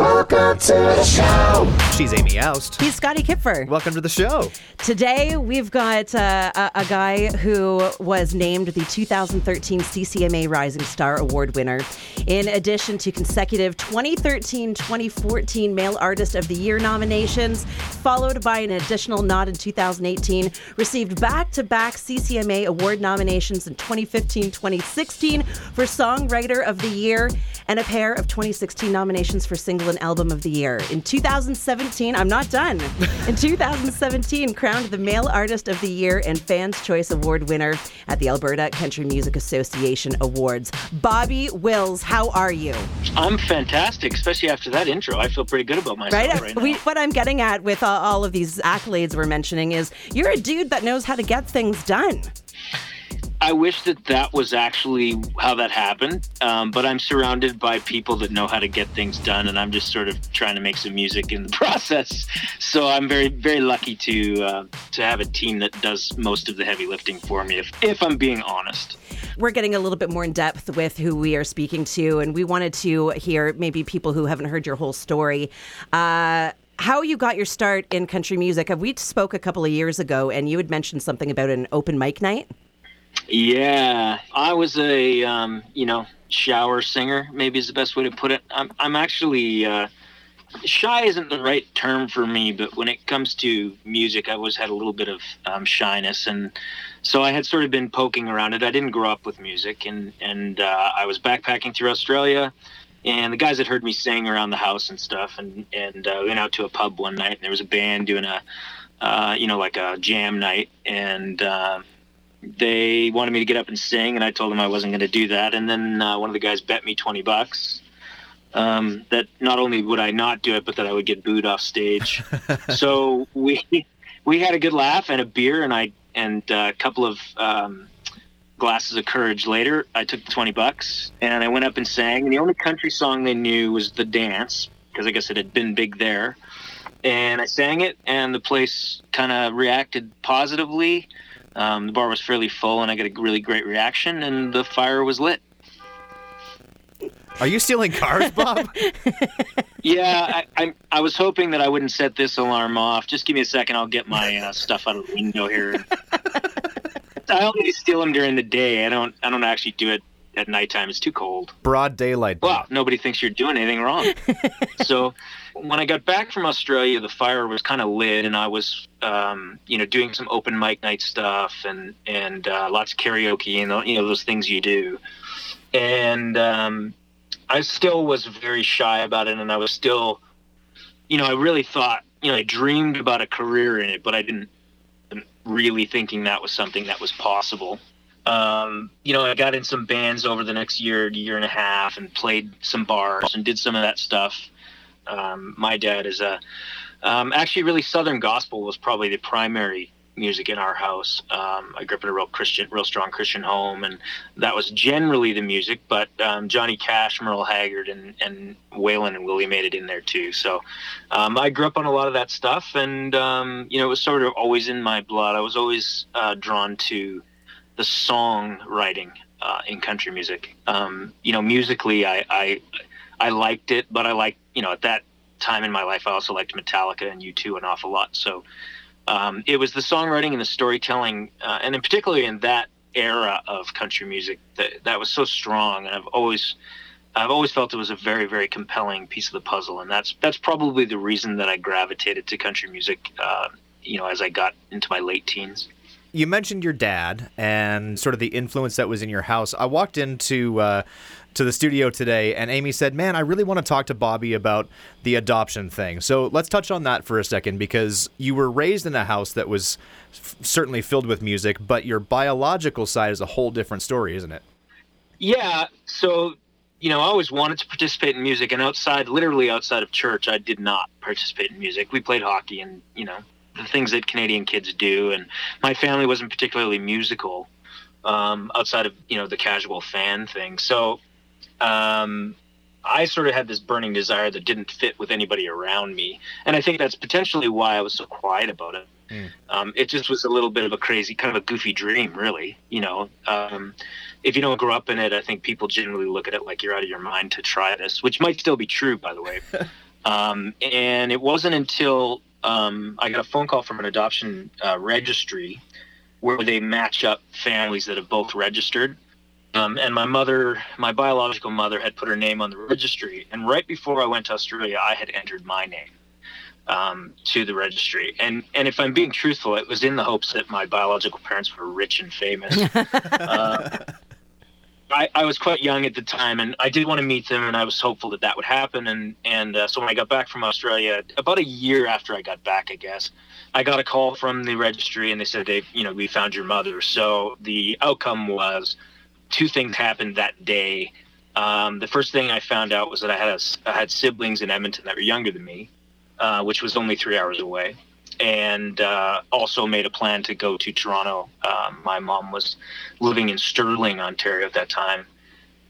Welcome to the show. She's Amy Aust. He's Scotty Kipfer. Welcome to the show. Today, we've got uh, a, a guy who was named the 2013 CCMA Rising Star Award winner. In addition to consecutive 2013 2014 Male Artist of the Year nominations, followed by an additional nod in 2018, received back to back CCMA Award nominations in 2015 2016 for Songwriter of the Year and a pair of 2016 nominations for Single and Album of the Year. In 2017, I'm not done. In 2017, crowned the Male Artist of the Year and Fans Choice Award winner at the Alberta Country Music Association Awards. Bobby Wills, how are you? I'm fantastic, especially after that intro. I feel pretty good about myself Right? right, now. we, what I'm getting at with all, all of these accolades we're mentioning is you're a dude that knows how to get things done. I wish that that was actually how that happened, um, but I'm surrounded by people that know how to get things done, and I'm just sort of trying to make some music in the process. So I'm very, very lucky to uh, to have a team that does most of the heavy lifting for me. If if I'm being honest. we're getting a little bit more in depth with who we are speaking to, and we wanted to hear maybe people who haven't heard your whole story. Uh, how you got your start in country music? We spoke a couple of years ago, and you had mentioned something about an open mic night. Yeah, I was a um, you know shower singer. Maybe is the best way to put it. I'm I'm actually uh, shy isn't the right term for me, but when it comes to music, I always had a little bit of um, shyness, and so I had sort of been poking around it. I didn't grow up with music, and and uh, I was backpacking through Australia. And the guys had heard me sing around the house and stuff, and and uh, we went out to a pub one night, and there was a band doing a, uh, you know, like a jam night, and uh, they wanted me to get up and sing, and I told them I wasn't going to do that. And then uh, one of the guys bet me twenty bucks um, that not only would I not do it, but that I would get booed off stage. so we we had a good laugh and a beer, and I and uh, a couple of um, glasses of courage later, I took the twenty bucks and I went up and sang. And the only country song they knew was "The Dance" because I guess it had been big there. And I sang it, and the place kind of reacted positively. Um, the bar was fairly full, and I got a really great reaction, and the fire was lit. Are you stealing cars, Bob? Yeah, I, I, I was hoping that I wouldn't set this alarm off. Just give me a second. I'll get my uh, stuff out of the window here. I only steal them during the day. I don't. I don't actually do it at nighttime. It's too cold. Broad daylight. Well, nobody thinks you're doing anything wrong. so when I got back from Australia, the fire was kind of lit, and I was, um, you know, doing some open mic night stuff and and uh, lots of karaoke and you know those things you do. And um, I still was very shy about it, and I was still, you know, I really thought, you know, I dreamed about a career in it, but I didn't really thinking that was something that was possible um, you know, I got in some bands over the next year, year and a half, and played some bars and did some of that stuff. Um, my dad is a um, actually really Southern gospel was probably the primary music in our house. Um, I grew up in a real Christian, real strong Christian home, and that was generally the music. But um, Johnny Cash, Merle Haggard, and and Waylon and Willie made it in there too. So um, I grew up on a lot of that stuff, and um, you know, it was sort of always in my blood. I was always uh, drawn to the songwriting uh, in country music. Um, you know, musically, I, I I liked it, but I liked you know at that time in my life, I also liked Metallica and U2 an awful lot. So um, it was the songwriting and the storytelling, uh, and in particularly in that era of country music that that was so strong. And I've always I've always felt it was a very very compelling piece of the puzzle, and that's that's probably the reason that I gravitated to country music. Uh, you know, as I got into my late teens you mentioned your dad and sort of the influence that was in your house. I walked into uh, to the studio today, and Amy said, "Man, I really want to talk to Bobby about the adoption thing." So let's touch on that for a second, because you were raised in a house that was f- certainly filled with music, but your biological side is a whole different story, isn't it? Yeah. So you know, I always wanted to participate in music, and outside, literally outside of church, I did not participate in music. We played hockey, and you know, the things that Canadian kids do. And my family wasn't particularly musical um, outside of you know the casual fan thing. So um, I sort of had this burning desire that didn't fit with anybody around me, and I think that's potentially why I was so quiet about it. Mm. Um, it just was a little bit of a crazy, kind of a goofy dream, really. You know, um, if you don't grow up in it, I think people generally look at it like you're out of your mind to try this, which might still be true, by the way. Um, and it wasn't until um, I got a phone call from an adoption uh, registry where they match up families that have both registered. Um, and my mother, my biological mother, had put her name on the registry. And right before I went to Australia, I had entered my name um, to the registry. And and if I'm being truthful, it was in the hopes that my biological parents were rich and famous. uh, I, I was quite young at the time, and I did want to meet them, and I was hopeful that that would happen. And and uh, so when I got back from Australia, about a year after I got back, I guess, I got a call from the registry, and they said they, you know, we found your mother. So the outcome was two things happened that day. Um, the first thing I found out was that I had a, I had siblings in Edmonton that were younger than me, uh, which was only three hours away and uh, also made a plan to go to Toronto. Um, my mom was living in Stirling, Ontario at that time,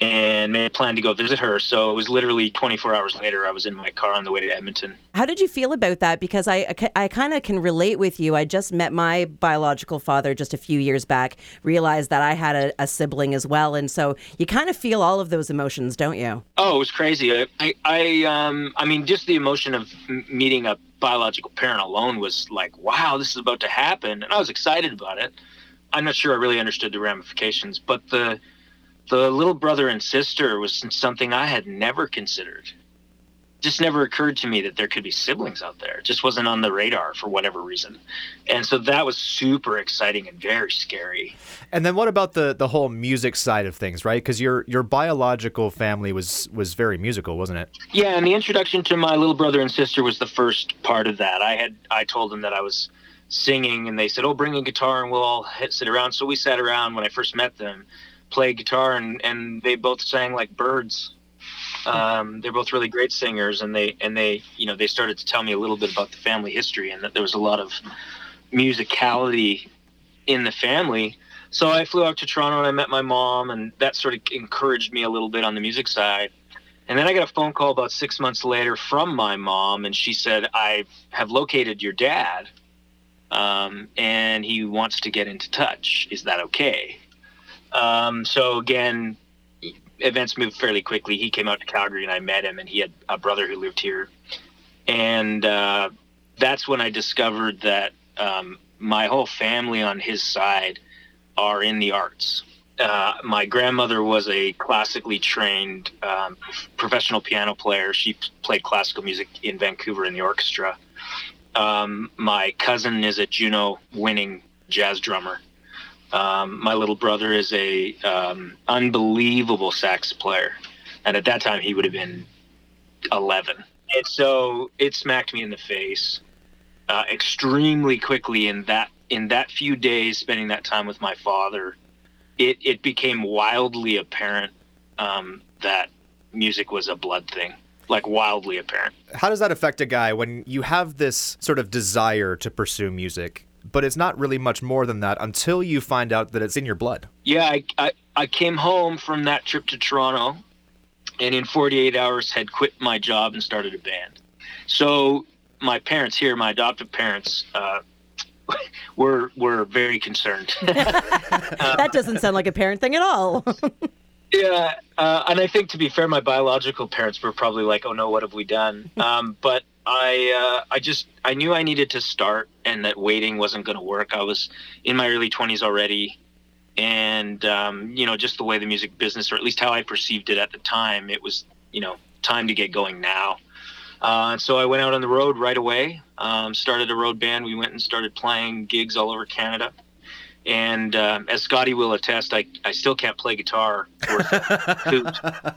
and made a plan to go visit her. So it was literally 24 hours later, I was in my car on the way to Edmonton. How did you feel about that? Because I, I kind of can relate with you. I just met my biological father just a few years back, realized that I had a, a sibling as well. And so you kind of feel all of those emotions, don't you? Oh, it was crazy. I, I, um, I mean, just the emotion of meeting a biological parent alone was like, wow, this is about to happen. And I was excited about it. I'm not sure I really understood the ramifications, but the the little brother and sister was something I had never considered just never occurred to me that there could be siblings out there. It just wasn't on the radar for whatever reason. And so that was super exciting and very scary. And then what about the the whole music side of things, right? Cuz your your biological family was was very musical, wasn't it? Yeah, and the introduction to my little brother and sister was the first part of that. I had I told them that I was singing and they said, "Oh, bring a guitar and we'll all hit, sit around." So we sat around when I first met them, played guitar and and they both sang like birds um, they're both really great singers, and they and they you know they started to tell me a little bit about the family history and that there was a lot of musicality in the family. So I flew out to Toronto and I met my mom, and that sort of encouraged me a little bit on the music side. And then I got a phone call about six months later from my mom, and she said, I have located your dad, um, and he wants to get into touch. Is that okay? Um, so again, events moved fairly quickly. He came out to Calgary and I met him, and he had a brother who lived here. And uh, that's when I discovered that um, my whole family on his side are in the arts. Uh, my grandmother was a classically trained um, professional piano player. She played classical music in Vancouver in the orchestra. Um, my cousin is a Juno winning jazz drummer. Um, my little brother is a um, unbelievable sax player, and at that time he would have been 11. And so it smacked me in the face uh, extremely quickly. In that in that few days, spending that time with my father, it it became wildly apparent um, that music was a blood thing like wildly apparent. How does that affect a guy when you have this sort of desire to pursue music but it's not really much more than that until you find out that it's in your blood. Yeah, I, I, I came home from that trip to Toronto and in 48 hours had quit my job and started a band. So my parents here, my adoptive parents, uh, were were very concerned. that doesn't sound like a parent thing at all. yeah, uh, and I think to be fair, my biological parents were probably like, "Oh no, what have we done?" Um, but I uh, I just I knew I needed to start and that waiting wasn't going to work. I was in my early 20s already, and um, you know just the way the music business, or at least how I perceived it at the time, it was you know time to get going now. Uh, so I went out on the road right away. Um, started a road band. We went and started playing gigs all over Canada. And uh, as Scotty will attest, I, I still can't play guitar worth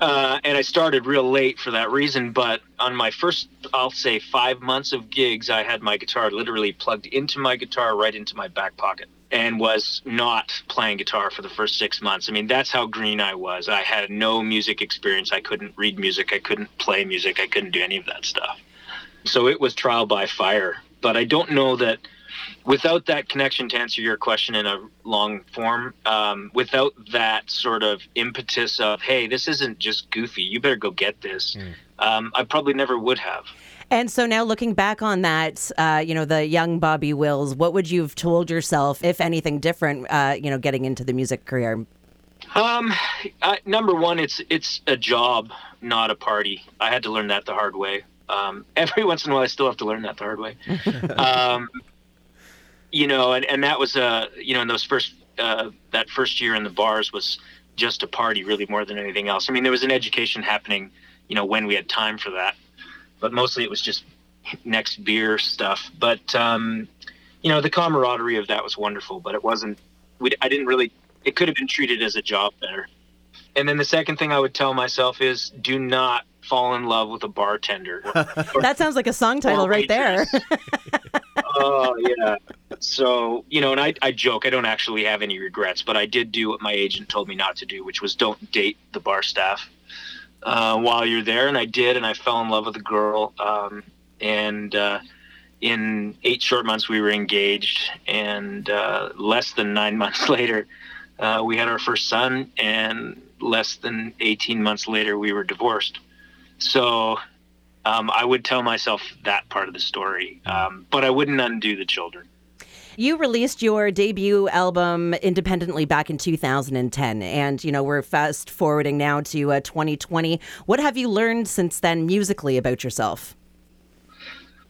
Uh, and I started real late for that reason. But on my first, I'll say five months of gigs, I had my guitar literally plugged into my guitar right into my back pocket and was not playing guitar for the first six months. I mean, that's how green I was. I had no music experience. I couldn't read music. I couldn't play music. I couldn't do any of that stuff. So it was trial by fire. But I don't know that without that connection to answer your question in a long form um, without that sort of impetus of hey this isn't just goofy you better go get this mm. um, i probably never would have and so now looking back on that uh, you know the young bobby wills what would you have told yourself if anything different uh, you know getting into the music career Um, uh, number one, it's it's a job, not a party. I had to learn that the hard way. Um, every once in a while, I still have to learn that the hard way. um, you know, and, and that was uh, you know, in those first uh, that first year in the bars was just a party, really more than anything else. I mean, there was an education happening, you know, when we had time for that, but mostly it was just next beer stuff. But um, you know, the camaraderie of that was wonderful, but it wasn't. We, I didn't really. It could have been treated as a job better. And then the second thing I would tell myself is, do not fall in love with a bartender. that sounds like a song title right there. oh yeah. So you know, and I, I joke. I don't actually have any regrets, but I did do what my agent told me not to do, which was don't date the bar staff uh, while you're there, and I did, and I fell in love with a girl. Um, and uh, in eight short months, we were engaged, and uh, less than nine months later, uh, we had our first son, and less than 18 months later, we were divorced. So um, I would tell myself that part of the story, um, but I wouldn't undo the children. You released your debut album independently back in 2010, and you know we're fast forwarding now to uh, 2020. What have you learned since then musically about yourself?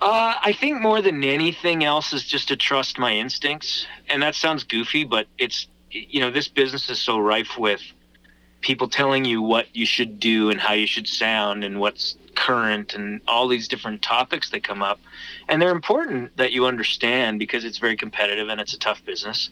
Uh, I think more than anything else is just to trust my instincts, and that sounds goofy, but it's you know this business is so rife with people telling you what you should do and how you should sound and what's current and all these different topics that come up. And they're important that you understand because it's very competitive and it's a tough business.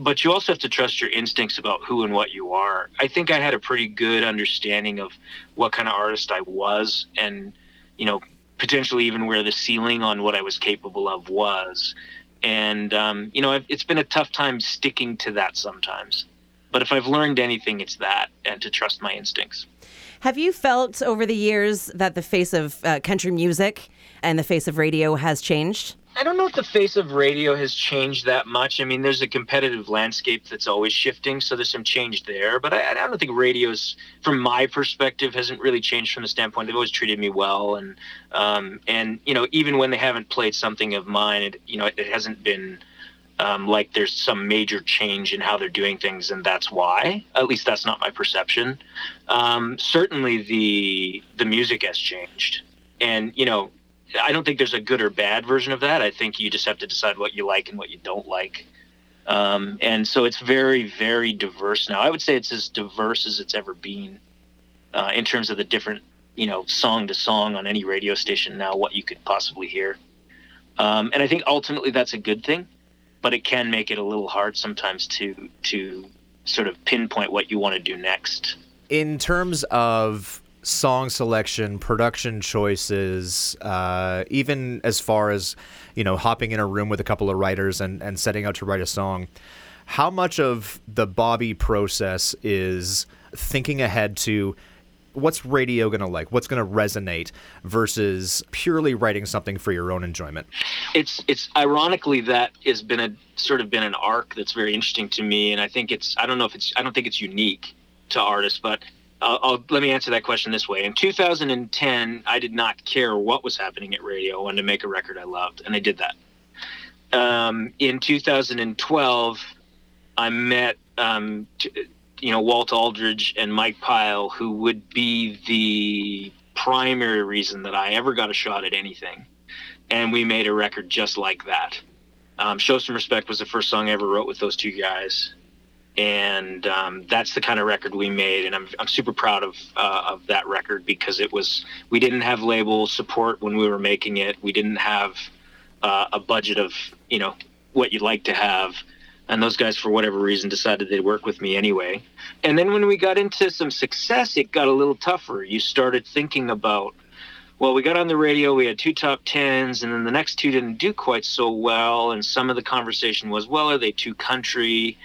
But you also have to trust your instincts about who and what you are. I think I had a pretty good understanding of what kind of artist I was and, you know, potentially even where the ceiling on what I was capable of was. And, um, you know, it's been a tough time sticking to that sometimes. But if I've learned anything, it's that and to trust my instincts. Have you felt over the years that the face of uh, country music and the face of radio has changed? I don't know if the face of radio has changed that much. I mean, there's a competitive landscape that's always shifting, so there's some change there. But I, I don't think radio's, from my perspective, hasn't really changed from the standpoint they've always treated me well, and um, and you know, even when they haven't played something of mine, it you know, it, it hasn't been um, like there's some major change in how they're doing things, and that's why. At least that's not my perception. Um, certainly, the the music has changed, and you know, I don't think there's a good or bad version of that. I think you just have to decide what you like and what you don't like. Um, and so it's very, very diverse now. I would say it's as diverse as it's ever been uh, in terms of the different, you know, song to song on any radio station now, what you could possibly hear. Um, and I think ultimately that's a good thing but it can make it a little hard sometimes to to sort of pinpoint what you want to do next. In terms of song selection, production choices, uh, even as far as you know, hopping in a room with a couple of writers and, and setting out to write a song, how much of the Bobby process is thinking ahead to what's radio going to like? What's going to resonate versus purely writing something for your own enjoyment? It's it's ironically that has been a sort of been an arc that's very interesting to me, and I think it's I don't know if it's I don't think it's unique to artists, but uh, I'll, let me answer that question this way. In 2010, I did not care what was happening at radio. I wanted to make a record I loved, and I did that. Um, in 2012, I met um, t- you know Walt Aldridge and Mike Pyle, who would be the primary reason that I ever got a shot at anything, and we made a record just like that. Um, Show some respect was the first song I ever wrote with those two guys, and um, that's the kind of record we made, and I'm I'm super proud of uh, of that record because it was we didn't have label support when we were making it, we didn't have uh, a budget of you know what you'd like to have and those guys for whatever reason decided they'd work with me anyway and then when we got into some success it got a little tougher you started thinking about well we got on the radio we had two top tens and then the next two didn't do quite so well and some of the conversation was well are they too country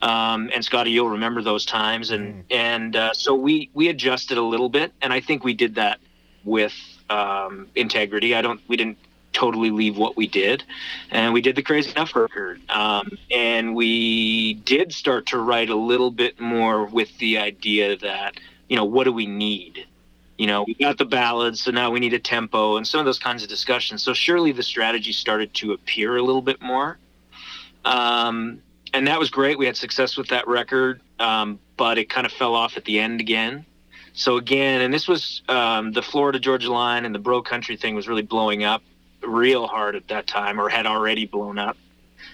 um, and Scotty, you'll remember those times, and mm. and uh, so we we adjusted a little bit, and I think we did that with um, integrity. I don't we didn't totally leave what we did. And we did the Crazy Enough record. Um, and we did start to write a little bit more with the idea that, you know, what do we need? You know, we got the ballads, so now we need a tempo and some of those kinds of discussions. So surely the strategy started to appear a little bit more. Um, and that was great. We had success with that record. Um, but it kind of fell off at the end again. So again, and this was um, the Florida Georgia line and the bro country thing was really blowing up real hard at that time, or had already blown up,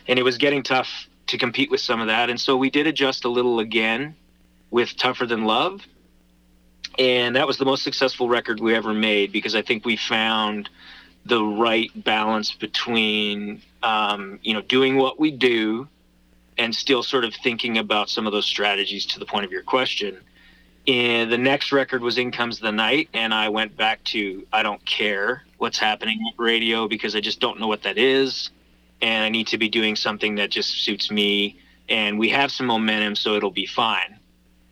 and it was getting tough to compete with some of that. And so we did adjust a little again with Tougher Than Love, and that was the most successful record we ever made because I think we found the right balance between um, you know doing what we do and still sort of thinking about some of those strategies to the point of your question. And the next record was In Comes the Night, and I went back to I don't care what's happening at radio because I just don't know what that is, and I need to be doing something that just suits me. And we have some momentum, so it'll be fine.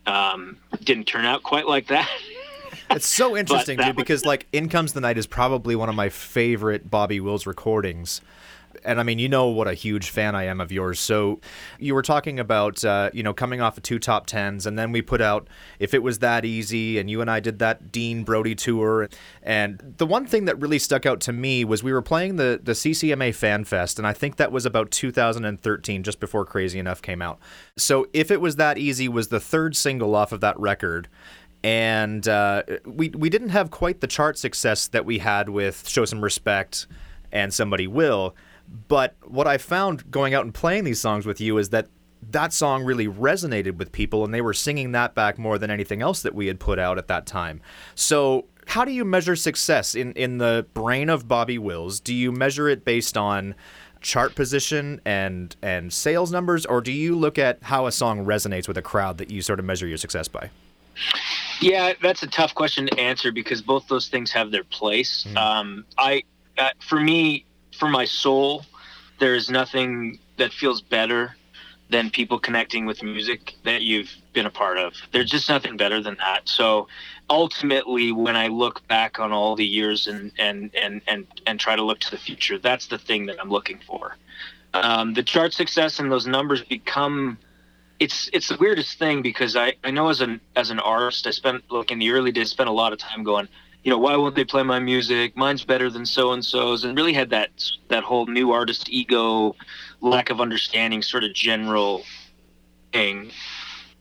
Um, didn't turn out quite like that. It's so interesting, dude, because like "In Comes the Night" is probably one of my favorite Bobby Wills recordings. And I mean, you know what a huge fan I am of yours. So you were talking about, uh, you know, coming off of two top tens, and then we put out "If It Was That Easy," and you and I did that Dean Brody tour. And the one thing that really stuck out to me was we were playing the the CCMA Fan Fest, and I think that was about 2013, just before Crazy Enough came out. So "If It Was That Easy" was the third single off of that record and uh, we we didn't have quite the chart success that we had with "Show Some Respect" and "Somebody Will." But what I found going out and playing these songs with you is that that song really resonated with people, and they were singing that back more than anything else that we had put out at that time. So. How do you measure success in, in the brain of Bobby Wills? Do you measure it based on chart position and and sales numbers, or do you look at how a song resonates with a crowd that you sort of measure your success by? Yeah, that's a tough question to answer because both those things have their place. Um, I, uh, for me, for my soul, there is nothing that feels better than people connecting with music that you've been a part of. There's just nothing better than that. So ultimately, when I look back on all the years and and and and and try to look to the future, that's the thing that I'm looking for. Um, the chart success and those numbers become it's it's the weirdest thing because I, I know as an as an artist I spent like in the early days spent a lot of time going you know why won't they play my music mine's better than so and so's and really had that that whole new artist ego lack of understanding sort of general thing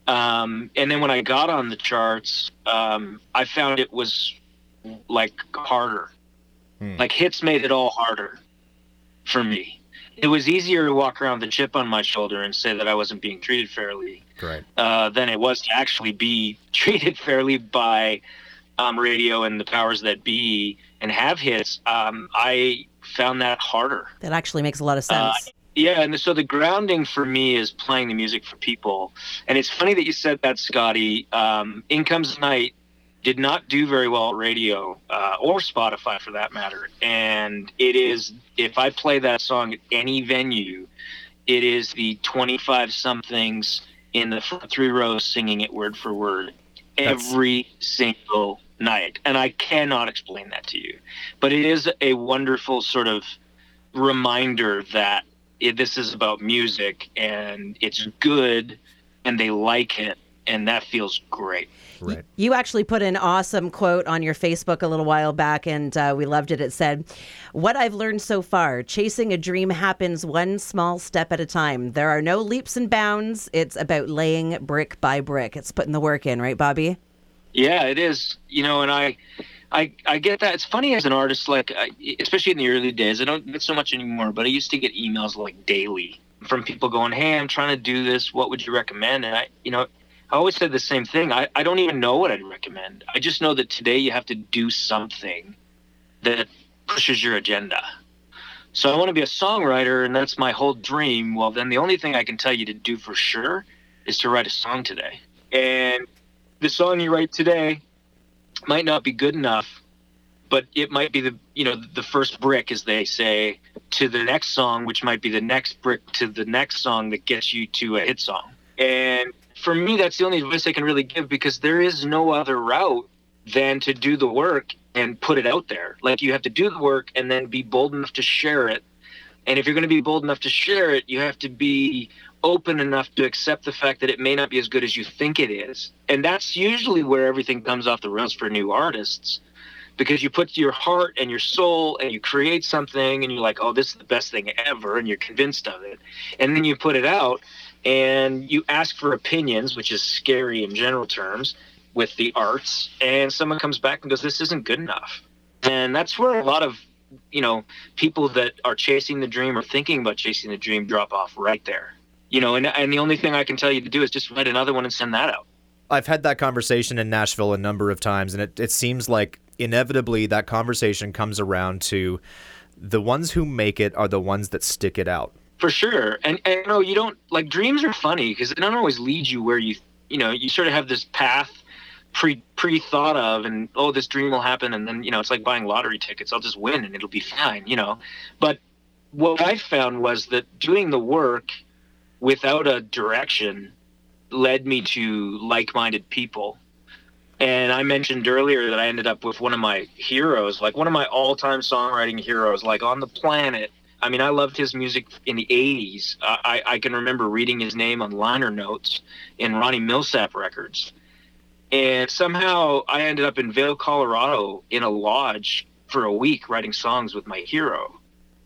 um, and then when I got on the charts um, I found it was like harder Hmm. like hits made it all harder for me it was easier to walk around with a chip on my shoulder and say that I wasn't being treated fairly Right. uh, than it was to actually be treated fairly by um, radio and the powers that be and have hits. Um, I found that harder. That actually makes a lot of Uh, sense. Yeah, and so the grounding for me is playing the music for people. And it's funny that you said that, Scotty. Um, In Comes Night did not do very well at radio uh, or Spotify for that matter. And it is, if I play that song at any venue, it is the 25 somethings in the front three rows singing it word for word That's- every single night. And I cannot explain that to you. But it is a wonderful sort of reminder that it, this is about music and it's good and they like it and that feels great. Right. You actually put an awesome quote on your Facebook a little while back, and uh, we loved it. It said, What I've learned so far chasing a dream happens one small step at a time. There are no leaps and bounds. It's about laying brick by brick. It's putting the work in, right, Bobby? Yeah, it is. You know, and I, I, I get that. It's funny as an artist, like especially in the early days. I don't get so much anymore, but I used to get emails like daily from people going, "Hey, I'm trying to do this. What would you recommend?" And I, you know, I always said the same thing. I, I don't even know what I'd recommend. I just know that today you have to do something that pushes your agenda. So I want to be a songwriter, and that's my whole dream. Well, then the only thing I can tell you to do for sure is to write a song today. And the song you write today might not be good enough, but it might be the you know the first brick, as they say, to the next song, which might be the next brick to the next song that gets you to a hit song. And for me, that's the only advice I can really give because there is no other route than to do the work and put it out there. Like you have to do the work and then be bold enough to share it. And if you're going to be bold enough to share it, you have to be open enough to accept the fact that it may not be as good as you think it is. And that's usually where everything comes off the rails for new artists because you put your heart and your soul and you create something and you're like, oh, this is the best thing ever. And you're convinced of it. And then you put it out and you ask for opinions, which is scary in general terms with the arts, and someone comes back and goes, "This isn't good enough," and that's where a lot of you know people that are chasing the dream or thinking about chasing the dream drop off right there. You know, and and the only thing I can tell you to do is just write another one and send that out. I've had that conversation in Nashville a number of times, and it, it seems like inevitably that conversation comes around to the ones who make it are the ones that stick it out. For sure, and and you know you don't like dreams are funny because they don't always lead you where you you know you sort of have this path pre pre thought of and oh this dream will happen and then you know it's like buying lottery tickets I'll just win and it'll be fine you know but what I found was that doing the work without a direction led me to like-minded people and I mentioned earlier that I ended up with one of my heroes, like one of my all-time songwriting heroes, like on the planet. I mean, I loved his music in the '80s. I, I can remember reading his name on liner notes in Ronnie Milsap records, and somehow I ended up in Vail, Colorado, in a lodge for a week writing songs with my hero.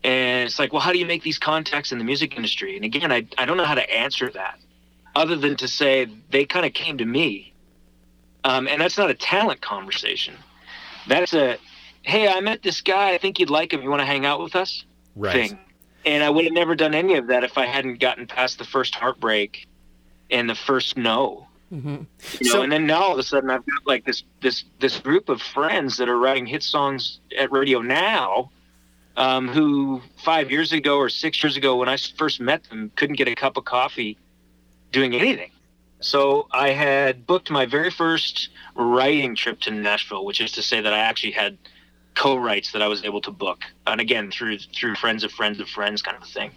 And it's like, well, how do you make these contacts in the music industry? And again, I, I don't know how to answer that other than to say they kind of came to me um, and that's not a talent conversation. That's a, hey, I met this guy. I think you'd like him. You want to hang out with us? Right. Thing. And I would have never done any of that if I hadn't gotten past the first heartbreak and the first no. Mm-hmm. You know, so, and then now all of a sudden I've got like this this this group of friends that are writing hit songs at radio now, um, who five years ago or six years ago when I first met them couldn't get a cup of coffee, doing anything. So I had booked my very first writing trip to Nashville, which is to say that I actually had co-writes that I was able to book, and again through through friends of friends of friends kind of a thing.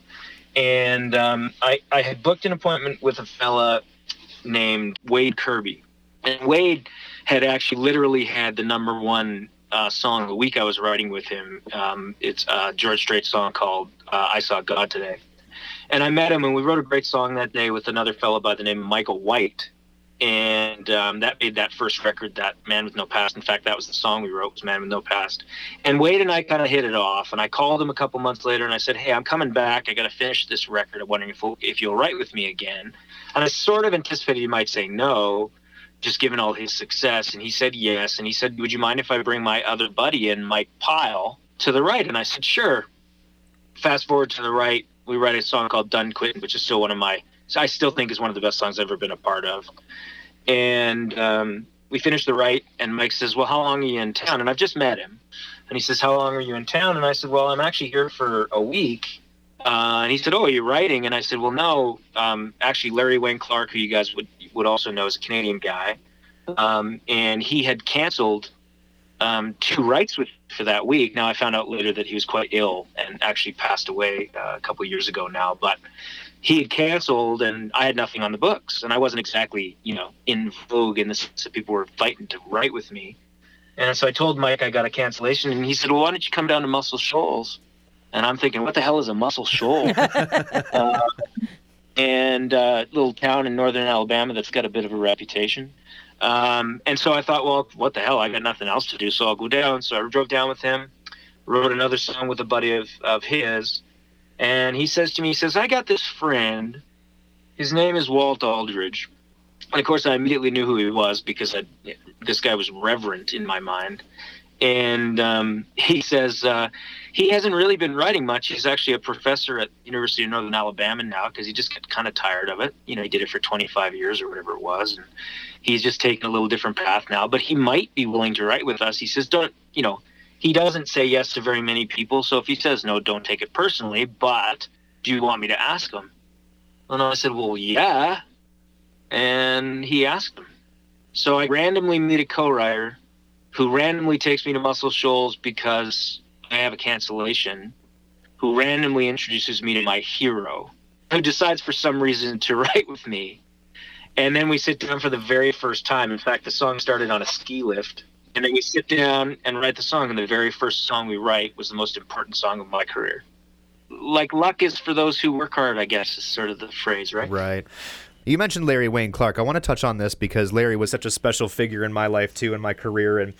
And um, I I had booked an appointment with a fella named Wade Kirby, and Wade had actually literally had the number one uh, song of the week I was writing with him. Um, it's George Strait song called uh, "I Saw God Today." and I met him, and we wrote a great song that day with another fellow by the name of Michael White, and um, that made that first record, that Man with No Past. In fact, that was the song we wrote, was Man with No Past. And Wade and I kind of hit it off, and I called him a couple months later, and I said, "Hey, I'm coming back. I got to finish this record. I'm wondering if if you'll write with me again." And I sort of anticipated he might say no, just given all his success, and he said yes. And he said, "Would you mind if I bring my other buddy in, Mike Pyle, to the right?" And I said, "Sure." Fast forward to the right we write a song called "Done Quitting," which is still one of my, I still think is one of the best songs I've ever been a part of. And um, we finished the right, and Mike says, "Well, how long are you in town?" And I've just met him, and he says, "How long are you in town?" And I said, "Well, I'm actually here for a week." Uh, and he said, "Oh, are you writing?" And I said, "Well, no. Um, actually, Larry Wayne Clark, who you guys would would also know, is a Canadian guy, um, and he had canceled um, two writes with for that week. Now I found out later that he was quite ill and actually passed away uh, a couple years ago now. But he had canceled, and I had nothing on the books, and I wasn't exactly you know in vogue in the sense that people were fighting to write with me. And so I told Mike I got a cancellation, and he said, "Well, why don't you come down to Muscle Shoals?" And I'm thinking, "What the hell is a Muscle Shoal?" uh, and uh, little town in northern Alabama that's got a bit of a reputation. Um, and so I thought, well, what the hell? I got nothing else to do, so I'll go down. So I drove down with him, wrote another song with a buddy of, of his, and he says to me, he says, I got this friend. His name is Walt Aldridge. And of course, I immediately knew who he was because I, this guy was reverent in my mind. And um, he says uh, he hasn't really been writing much. He's actually a professor at University of Northern Alabama now because he just got kind of tired of it. You know, he did it for 25 years or whatever it was, and he's just taken a little different path now. But he might be willing to write with us. He says, "Don't you know?" He doesn't say yes to very many people, so if he says no, don't take it personally. But do you want me to ask him? And I said, "Well, yeah." And he asked him. So I randomly meet a co-writer who randomly takes me to Muscle Shoals because I have a cancellation, who randomly introduces me to my hero, who decides for some reason to write with me. And then we sit down for the very first time. In fact, the song started on a ski lift. And then we sit down and write the song. And the very first song we write was the most important song of my career. Like luck is for those who work hard, I guess, is sort of the phrase, right? Right. You mentioned Larry Wayne Clark. I want to touch on this because Larry was such a special figure in my life too, in my career. And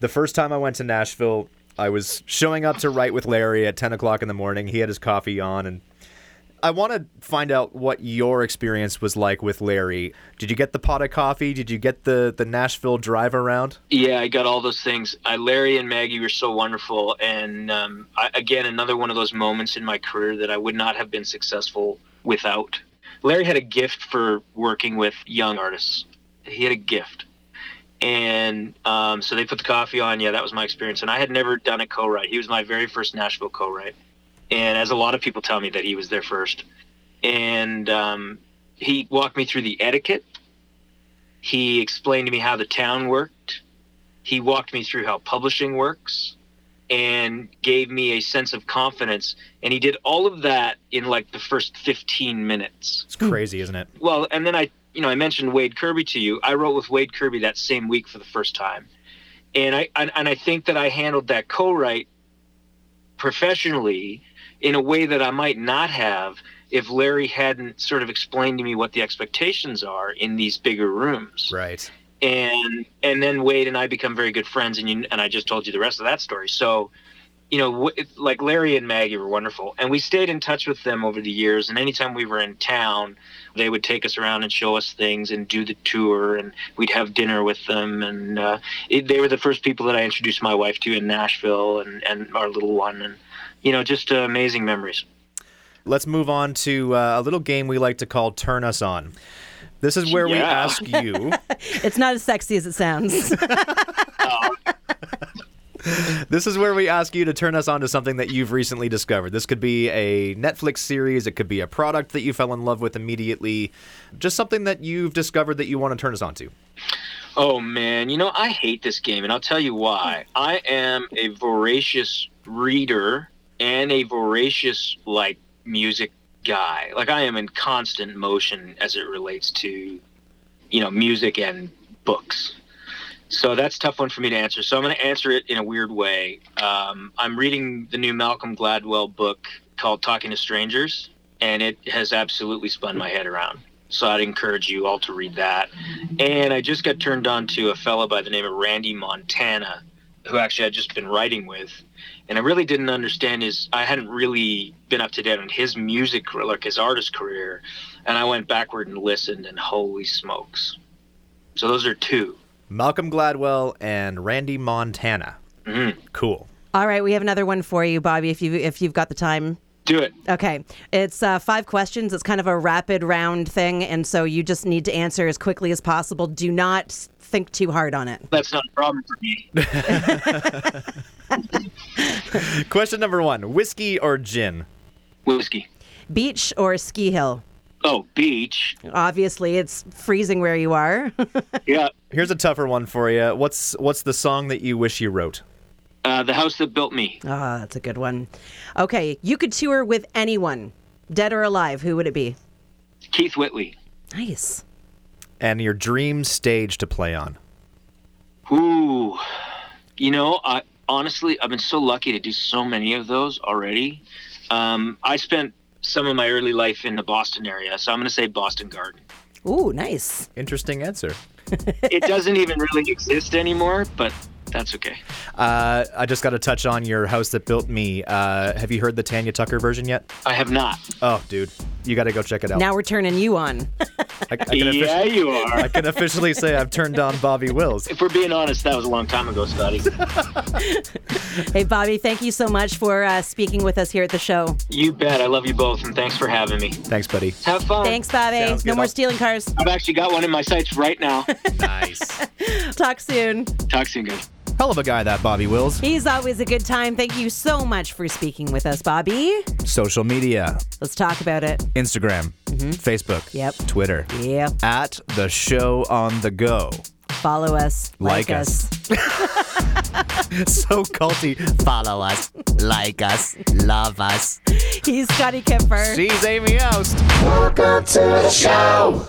the first time I went to Nashville, I was showing up to write with Larry at 10 o'clock in the morning. He had his coffee on, and I want to find out what your experience was like with Larry. Did you get the pot of coffee? Did you get the the Nashville drive around? Yeah, I got all those things. I, Larry and Maggie were so wonderful, and um, I, again, another one of those moments in my career that I would not have been successful without. Larry had a gift for working with young artists. He had a gift, and um, so they put the coffee on. Yeah, that was my experience, and I had never done a co-write. He was my very first Nashville co-write, and as a lot of people tell me that he was there first, and um, he walked me through the etiquette. He explained to me how the town worked. He walked me through how publishing works and gave me a sense of confidence. And he did all of that in like the first 15 minutes. It's crazy, isn't it? Well, and then I, you know, I mentioned Wade Kirby to you. I wrote with Wade Kirby that same week for the first time. And I, and, and I think that I handled that co-write professionally in a way that I might not have if Larry hadn't sort of explained to me what the expectations are in these bigger rooms. Right. And and then Wade and I become very good friends, and you and I just told you the rest of that story. So, you know, w- like Larry and Maggie were wonderful, and we stayed in touch with them over the years. And anytime we were in town, they would take us around and show us things and do the tour, and we'd have dinner with them. And uh, it, they were the first people that I introduced my wife to in Nashville, and and our little one, and you know, just uh, amazing memories. Let's move on to uh, a little game we like to call Turn Us On. This is where we ask you. It's not as sexy as it sounds. This is where we ask you to turn us on to something that you've recently discovered. This could be a Netflix series, it could be a product that you fell in love with immediately, just something that you've discovered that you want to turn us on to. Oh man, you know I hate this game, and I'll tell you why. I am a voracious reader and a voracious like music guy. Like I am in constant motion as it relates to, you know, music and books. So that's tough one for me to answer. So I'm going to answer it in a weird way. Um, I'm reading the new Malcolm Gladwell book called Talking to Strangers, and it has absolutely spun my head around. So I'd encourage you all to read that. And I just got turned on to a fellow by the name of Randy Montana, who actually I'd just been writing with. And I really didn't understand his, I hadn't really been up to date on his music, like his artist career. And I went backward and listened, and holy smokes. So those are two. Malcolm Gladwell and Randy Montana. Mhm. Cool. All right, we have another one for you, Bobby. If you if you've got the time. Do it. Okay, it's uh, five questions. It's kind of a rapid round thing, and so you just need to answer as quickly as possible. Do not think too hard on it. That's not a problem for me. Question number one Whiskey or gin? Whiskey. Beach or ski hill? Oh, beach. Obviously, it's freezing where you are. Yeah. Here's a tougher one for you. What's what's the song that you wish you wrote? Uh, the house that built me. Ah, that's a good one. Okay, you could tour with anyone, dead or alive. Who would it be? Keith Whitley. Nice. And your dream stage to play on? Ooh, you know, I honestly, I've been so lucky to do so many of those already. Um, I spent some of my early life in the Boston area, so I'm going to say Boston Garden. Ooh, nice. Interesting answer. It doesn't even really exist anymore, but that's okay. Uh, I just got to touch on your house that built me. Uh, have you heard the Tanya Tucker version yet? I have not. Oh, dude, you got to go check it out. Now we're turning you on. I, I can offici- Yeah, you are. I can officially say I've turned on Bobby Wills. If we're being honest, that was a long time ago, Scotty. hey, Bobby, thank you so much for uh, speaking with us here at the show. you bet. I love you both, and thanks for having me. Thanks, buddy. Have fun. Thanks, Bobby. Sounds No good. more I'll- stealing cars. I've actually got one in my sights right now. Nice. Talk soon. Talk soon, guys. Hell of a guy, that Bobby Wills. He's always a good time. Thank you so much for speaking with us, Bobby. Social media Let's talk about it. Instagram, mm-hmm. Facebook, Yep. Twitter. Yeah. At the show on the go. Follow us. Like us. So culty. Follow us, like us, love us. He's Scotty Kipfer. She's Amy Aust. Welcome to the show.